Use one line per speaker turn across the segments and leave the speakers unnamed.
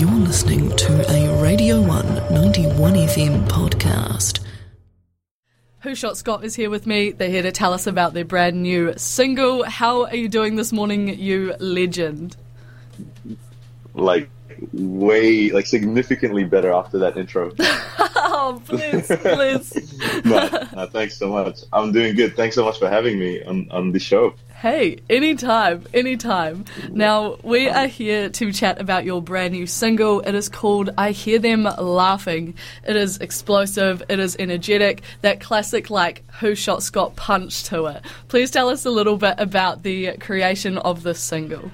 You're listening to a Radio 1 91 FM podcast.
Who Shot Scott is here with me. They're here to tell us about their brand new single. How are you doing this morning, you legend?
Like, way, like, significantly better after that intro.
oh, please, please.
but, uh, thanks so much. I'm doing good. Thanks so much for having me on, on the show.
Hey, anytime, anytime. Now, we are here to chat about your brand new single. It is called I Hear Them Laughing. It is explosive, it is energetic, that classic, like, Who Shot Scott punch to it. Please tell us a little bit about the creation of this single.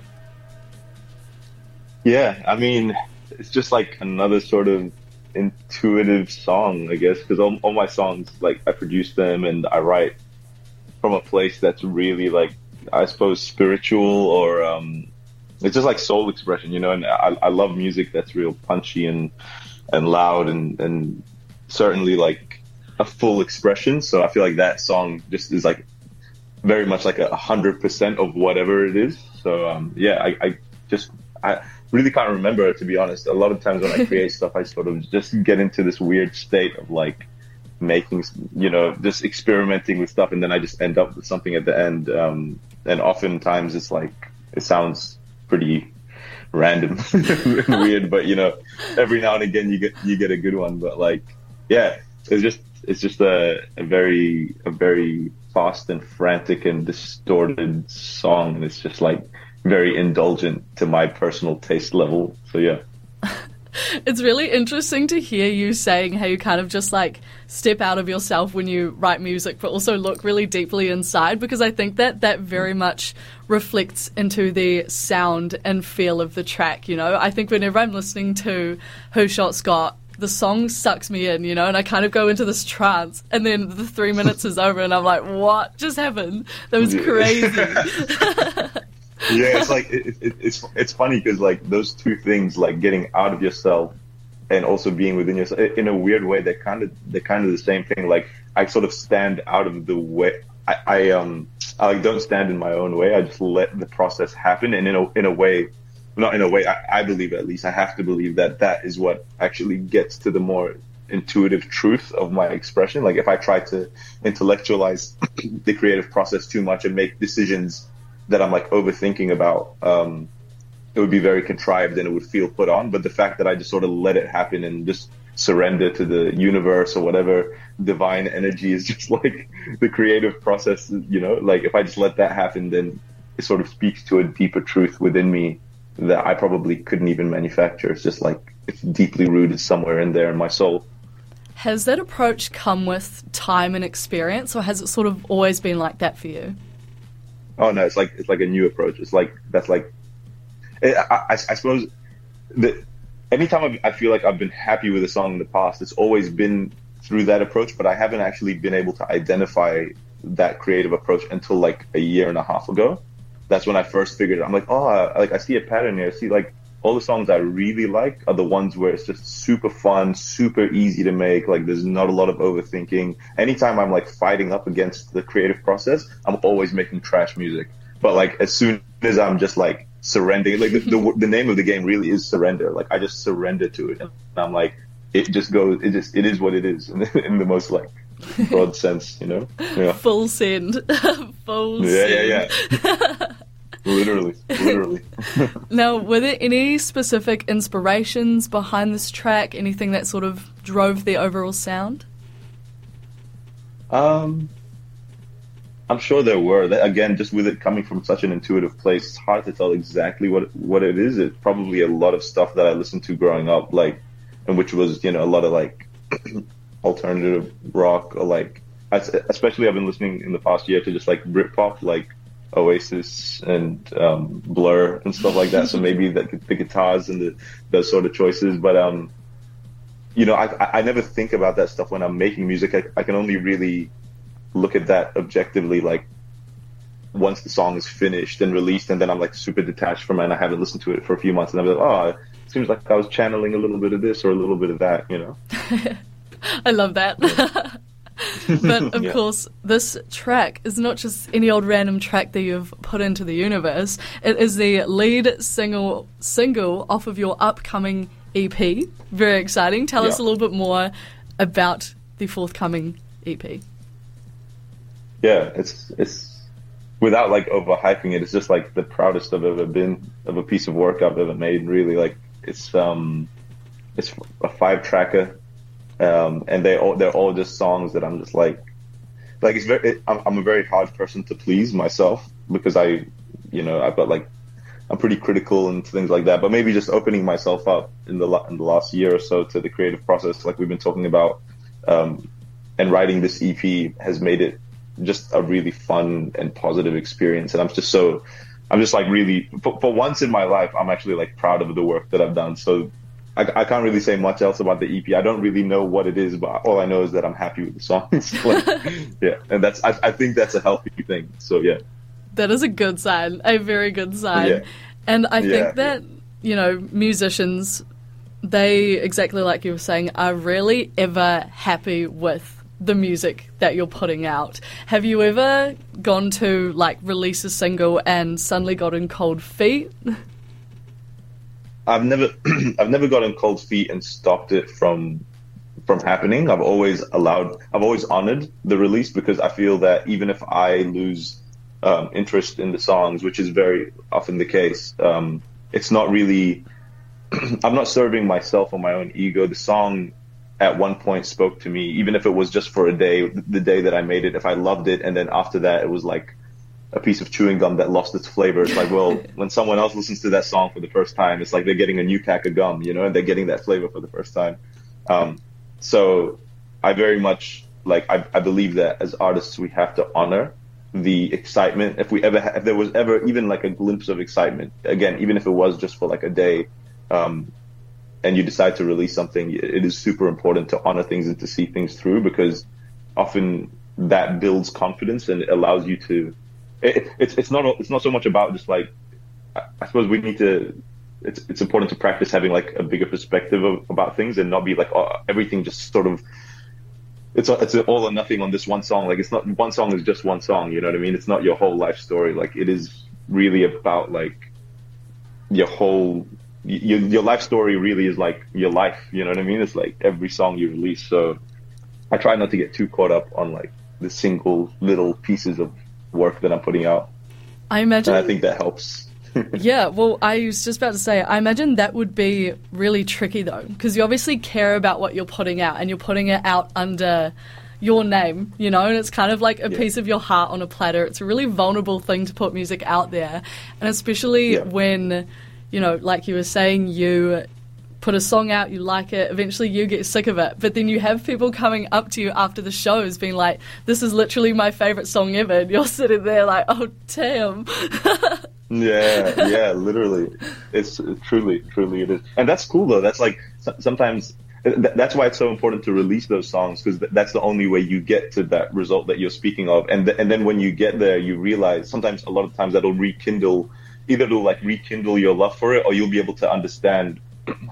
Yeah, I mean, it's just like another sort of intuitive song, I guess, because all, all my songs, like, I produce them and I write from a place that's really like I suppose spiritual or um, it's just like soul expression, you know. And I, I love music that's real punchy and and loud and and certainly like a full expression. So I feel like that song just is like very much like a hundred percent of whatever it is. So um, yeah, I, I just I really can't remember to be honest. A lot of times when I create stuff, I sort of just get into this weird state of like making, you know, just experimenting with stuff, and then I just end up with something at the end. Um, and oftentimes it's like it sounds pretty random and weird, but you know, every now and again you get you get a good one. But like, yeah, it's just it's just a, a very a very fast and frantic and distorted song, and it's just like very indulgent to my personal taste level. So yeah.
it's really interesting to hear you saying how you kind of just like step out of yourself when you write music, but also look really deeply inside because I think that that very mm. much reflects into the sound and feel of the track. You know, I think whenever I'm listening to Who Shot Scott, the song sucks me in, you know, and I kind of go into this trance, and then the three minutes is over, and I'm like, what just happened? That was crazy.
yeah, it's like it, it, it's it's funny because like those two things, like getting out of yourself and also being within yourself, in a weird way, they're kind of they're kind of the same thing. Like I sort of stand out of the way. I, I um I like don't stand in my own way. I just let the process happen, and in a in a way, not in a way. I, I believe at least I have to believe that that is what actually gets to the more intuitive truth of my expression. Like if I try to intellectualize the creative process too much and make decisions that I'm like overthinking about, um, it would be very contrived and it would feel put on. But the fact that I just sort of let it happen and just surrender to the universe or whatever divine energy is just like the creative process, you know, like if I just let that happen, then it sort of speaks to a deeper truth within me that I probably couldn't even manufacture. It's just like it's deeply rooted somewhere in there in my soul.
Has that approach come with time and experience, or has it sort of always been like that for you?
Oh no, it's like it's like a new approach. It's like that's like eh, I, I, I suppose that anytime I I feel like I've been happy with a song in the past, it's always been through that approach. But I haven't actually been able to identify that creative approach until like a year and a half ago. That's when I first figured it. I'm like, oh, like I see a pattern here. I see like all the songs I really like are the ones where it's just super fun, super easy to make. Like there's not a lot of overthinking. Anytime I'm like fighting up against the creative process, I'm always making trash music. But like as soon as I'm just like surrendering, like the, the, the name of the game really is surrender. Like I just surrender to it, and I'm like, it just goes. It just it is what it is in, in the most like broad sense, you know.
Yeah. Full send. Full
yeah, send. Yeah, yeah, literally, literally.
now, were there any specific inspirations behind this track? Anything that sort of drove the overall sound?
Um, I'm sure there were. Again, just with it coming from such an intuitive place, it's hard to tell exactly what what it is. It's probably a lot of stuff that I listened to growing up, like, and which was you know a lot of like alternative rock or like, especially I've been listening in the past year to just like Britpop, like Oasis and um, Blur and stuff like that. so maybe the, the guitars and the those sort of choices, but um, you know, I I never think about that stuff when I'm making music. I, I can only really look at that objectively, like once the song is finished and released, and then I'm like super detached from it, and I haven't listened to it for a few months, and I'm like, oh, it seems like I was channeling a little bit of this or a little bit of that, you know.
I love that. But of
Yeah.
course, this track is not just any old random track that you've put into the universe. It is the lead single single off of your upcoming EP. Very exciting. Tell us a little bit more about the forthcoming EP.
yeah, it's it's without like overhyping it, it's just like the proudest I've ever been of a piece of work I've ever made. Really, like it's um, it's a five tracker, um, and they all they're all just songs that I'm just like, like it's very. It, I'm, I'm a very hard person to please myself because I, you know, I've got like. I'm pretty critical and things like that, but maybe just opening myself up in the in the last year or so to the creative process, like we've been talking about, um, and writing this EP has made it just a really fun and positive experience. And I'm just so, I'm just like really, for, for once in my life, I'm actually like proud of the work that I've done. So I, I can't really say much else about the EP. I don't really know what it is, but all I know is that I'm happy with the songs. like, yeah. And that's, I, I think that's a healthy thing. So yeah.
That is a good sign, a very good sign.
Yeah.
And I
Yeah,
think that, you know, musicians, they, exactly like you were saying, are rarely ever happy with the music that you're putting out. Have you ever gone to, like, release a single and suddenly gotten cold feet?
I've never I've never gotten cold feet and stopped it from from happening. I've always allowed I've always honored the release because I feel that even if I lose um, interest in the songs, which is very often the case, um, it's not really I'm not serving myself or my own ego. The song at one point spoke to me, even if it was just for a day, the day that I made it. If I loved it, and then after that, it was like a piece of chewing gum that lost its flavor. It's like, well, when someone else listens to that song for the first time, it's like they're getting a new pack of gum, you know, and they're getting that flavor for the first time. Um, so I very much like I, I believe that as artists we have to honor the excitement. If we ever ha- if there was ever even like a glimpse of excitement, again, even if it was just for like a day, um, and you decide to release something, it is super important to honor things and to see things through because often that builds confidence and it allows you to. It, it's it's not it's not so much about just like I, suppose we need to. It's it's important to practice having like a bigger perspective of, about things and not be like oh, everything just sort of. It's a, it's a all or nothing on this one song. Like it's not one song is just one song. You know what I mean? It's not your whole life story. Like it is really about like your whole your, your life story really is like your life you know what i mean it's like every song you release so i try not to get too caught up on like the single little pieces of work that i'm putting out
I imagine.
and i think that helps
Yeah, well, I was just about to say, I imagine that would be really tricky though, because you obviously care about what you're putting out and you're putting it out under your name, you know, and it's kind of like a
Yeah.
piece of your heart on a platter. It's a really vulnerable thing to put music out there, and especially
Yeah.
when, you know, like you were saying, you put a song out, you like it, eventually you get sick of it, but then you have people coming up to you after the shows being like, this is literally my favorite song ever, and you're sitting there like, oh, damn.
yeah yeah literally. It's uh, truly truly it is. And that's cool though. That's like sometimes uh, that's why it's so important to release those songs because that's the only way you get to that result that you're speaking of. And th- and then when you get there you realize sometimes a lot of times that'll rekindle either it'll like rekindle your love for it or you'll be able to understand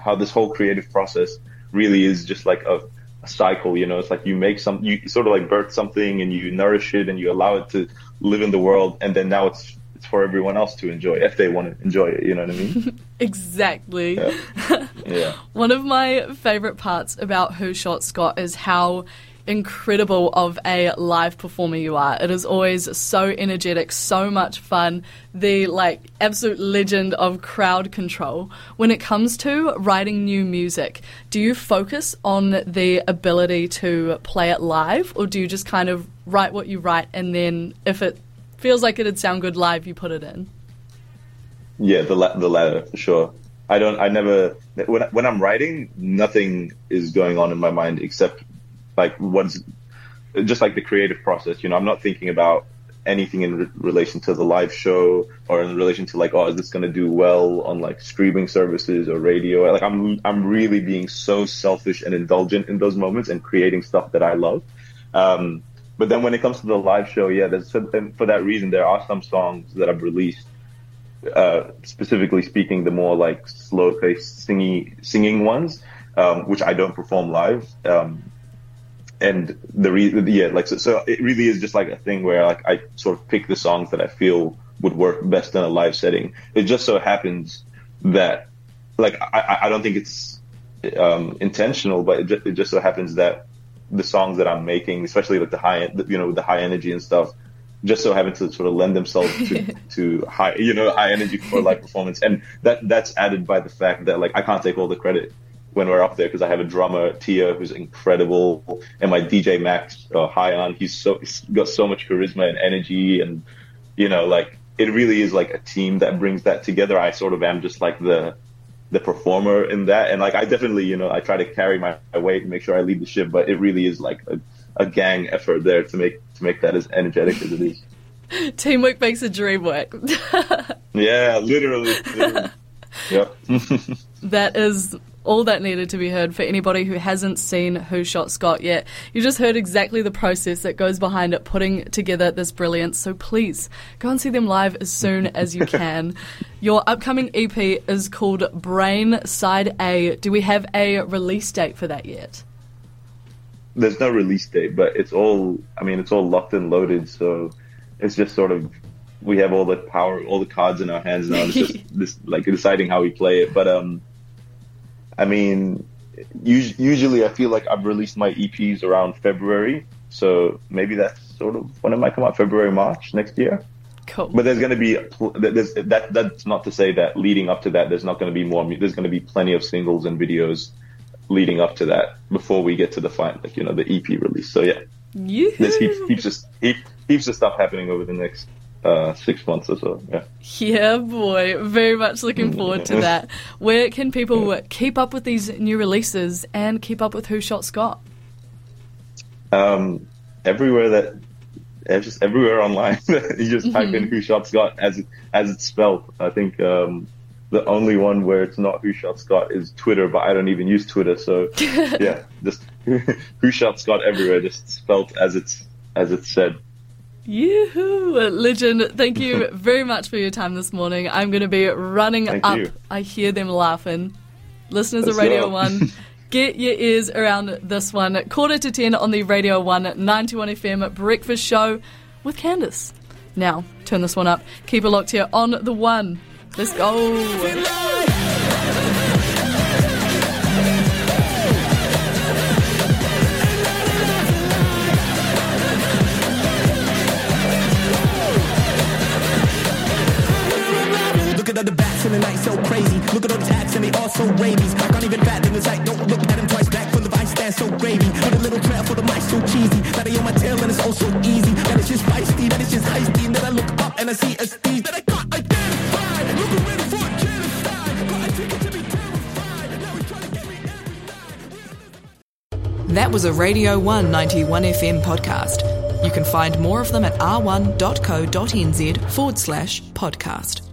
how this whole creative process really is just like a, a cycle you know it's like you make some you sort of like birth something and you nourish it and you allow it to live in the world and then now it's it's for everyone else to enjoy if they want to enjoy it you know what i mean
Exactly.
Yeah. yeah
One of my favorite parts about Who Shot Scott is how incredible of a live performer you are. It is always so energetic, so much fun, the like absolute legend of crowd control. When it comes to writing new music, do you focus on the ability to play it live or do you just kind of write what you write and then if it feels like it'd sound good live, you put it in?
Yeah, the la- the latter for sure. I don't. I never. When when I'm writing, nothing is going on in my mind except like what's just like the creative process. You know, I'm not thinking about anything in re- relation to the live show or in relation to like, oh, is this going to do well on like streaming services or radio? Like, I'm I'm really being so selfish and indulgent in those moments and creating stuff that I love. Um, but then when it comes to the live show, yeah, there's and for that reason, there are some songs that I've released uh, specifically speaking, the more like slow paced singing singing ones, um, which I don't perform live. Um, and the re- yeah, like so, so it really is just like a thing where like I sort of pick the songs that I feel would work best in a live setting. It just so happens that like I, I don't think it's um, intentional, but it just, it just so happens that the songs that I'm making, especially like the high, you know, the high energy and stuff, just so happen to sort of lend themselves to, to high, you know, high energy for like performance, and that that's added by the fact that like I can't take all the credit when we're up there because I have a drummer Tia who's incredible, and my DJ Max uh, high on. He's so he's got so much charisma and energy, and you know, like it really is like a team that brings that together. I sort of am just like the the performer in that, and like I definitely, you know, I try to carry my, my weight and make sure I lead the ship, but it really is like a, a gang effort there to make to make that as energetic as it is.
Teamwork makes a dream work.
yeah, literally. literally. Yep.
that is all that needed to be heard for anybody who hasn't seen Who Shot Scott yet. You just heard exactly the process that goes behind it putting together this brilliance. So please go and see them live as soon as you can. Your upcoming EP is called Brain Side A. Do we have a release date for that yet?
There's no release date, but it's all, I mean, it's all locked and loaded. So it's just sort of we have all the power, all the cards in our hands now. It's just this, like deciding how we play it. But um, I mean, usually I feel like I've released my EPs around February, so maybe that's sort of when it might come out, February, March next year.
Cool.
But there's going to be there's, that. That's not to say that leading up to that, there's not going to be more. There's going to be plenty of singles and videos leading up to that before we get to the final, like you know, the EP release. So yeah,
Yoo-hoo.
there's heaps, heaps of heaps, heaps of stuff happening over the next uh, six months or so. Yeah.
Yeah, boy. Very much looking forward to that. Where can people keep up with these new releases and keep up with Who Shot Scott?
Um, everywhere that, just everywhere online. you just type mm-hmm. in Who Shot Scott as as it's spelled. I think um, the only one where it's not Who Shot Scott is Twitter, but I don't even use Twitter. So yeah, just Who Shot Scott everywhere, just spelled as it's as it's said.
Yoo-hoo! Legend, thank you very much for your time this morning. I'm going to be running
thank
up.
You.
I hear them laughing. Listeners of Radio 1, get your ears around this one. Quarter to 10 on the Radio 1 91 FM breakfast show with Candice. Now, turn this one up. Keep it locked here on the one. Let's go.
The night so crazy. Look at all the tats and they all so rabies. I can't even fathom the sight. Don't look at him twice. Back full of ice, stand so gravy. Put a little trap for the mic so cheesy. That I on my tail and it's all so easy. That it's just feisty. That it's just heisty. And then I look up and I see a steez that I can't identify. Looking for a.
That was a Radio 191 FM podcast. You can find more of them at r1.co.nz forward slash podcast.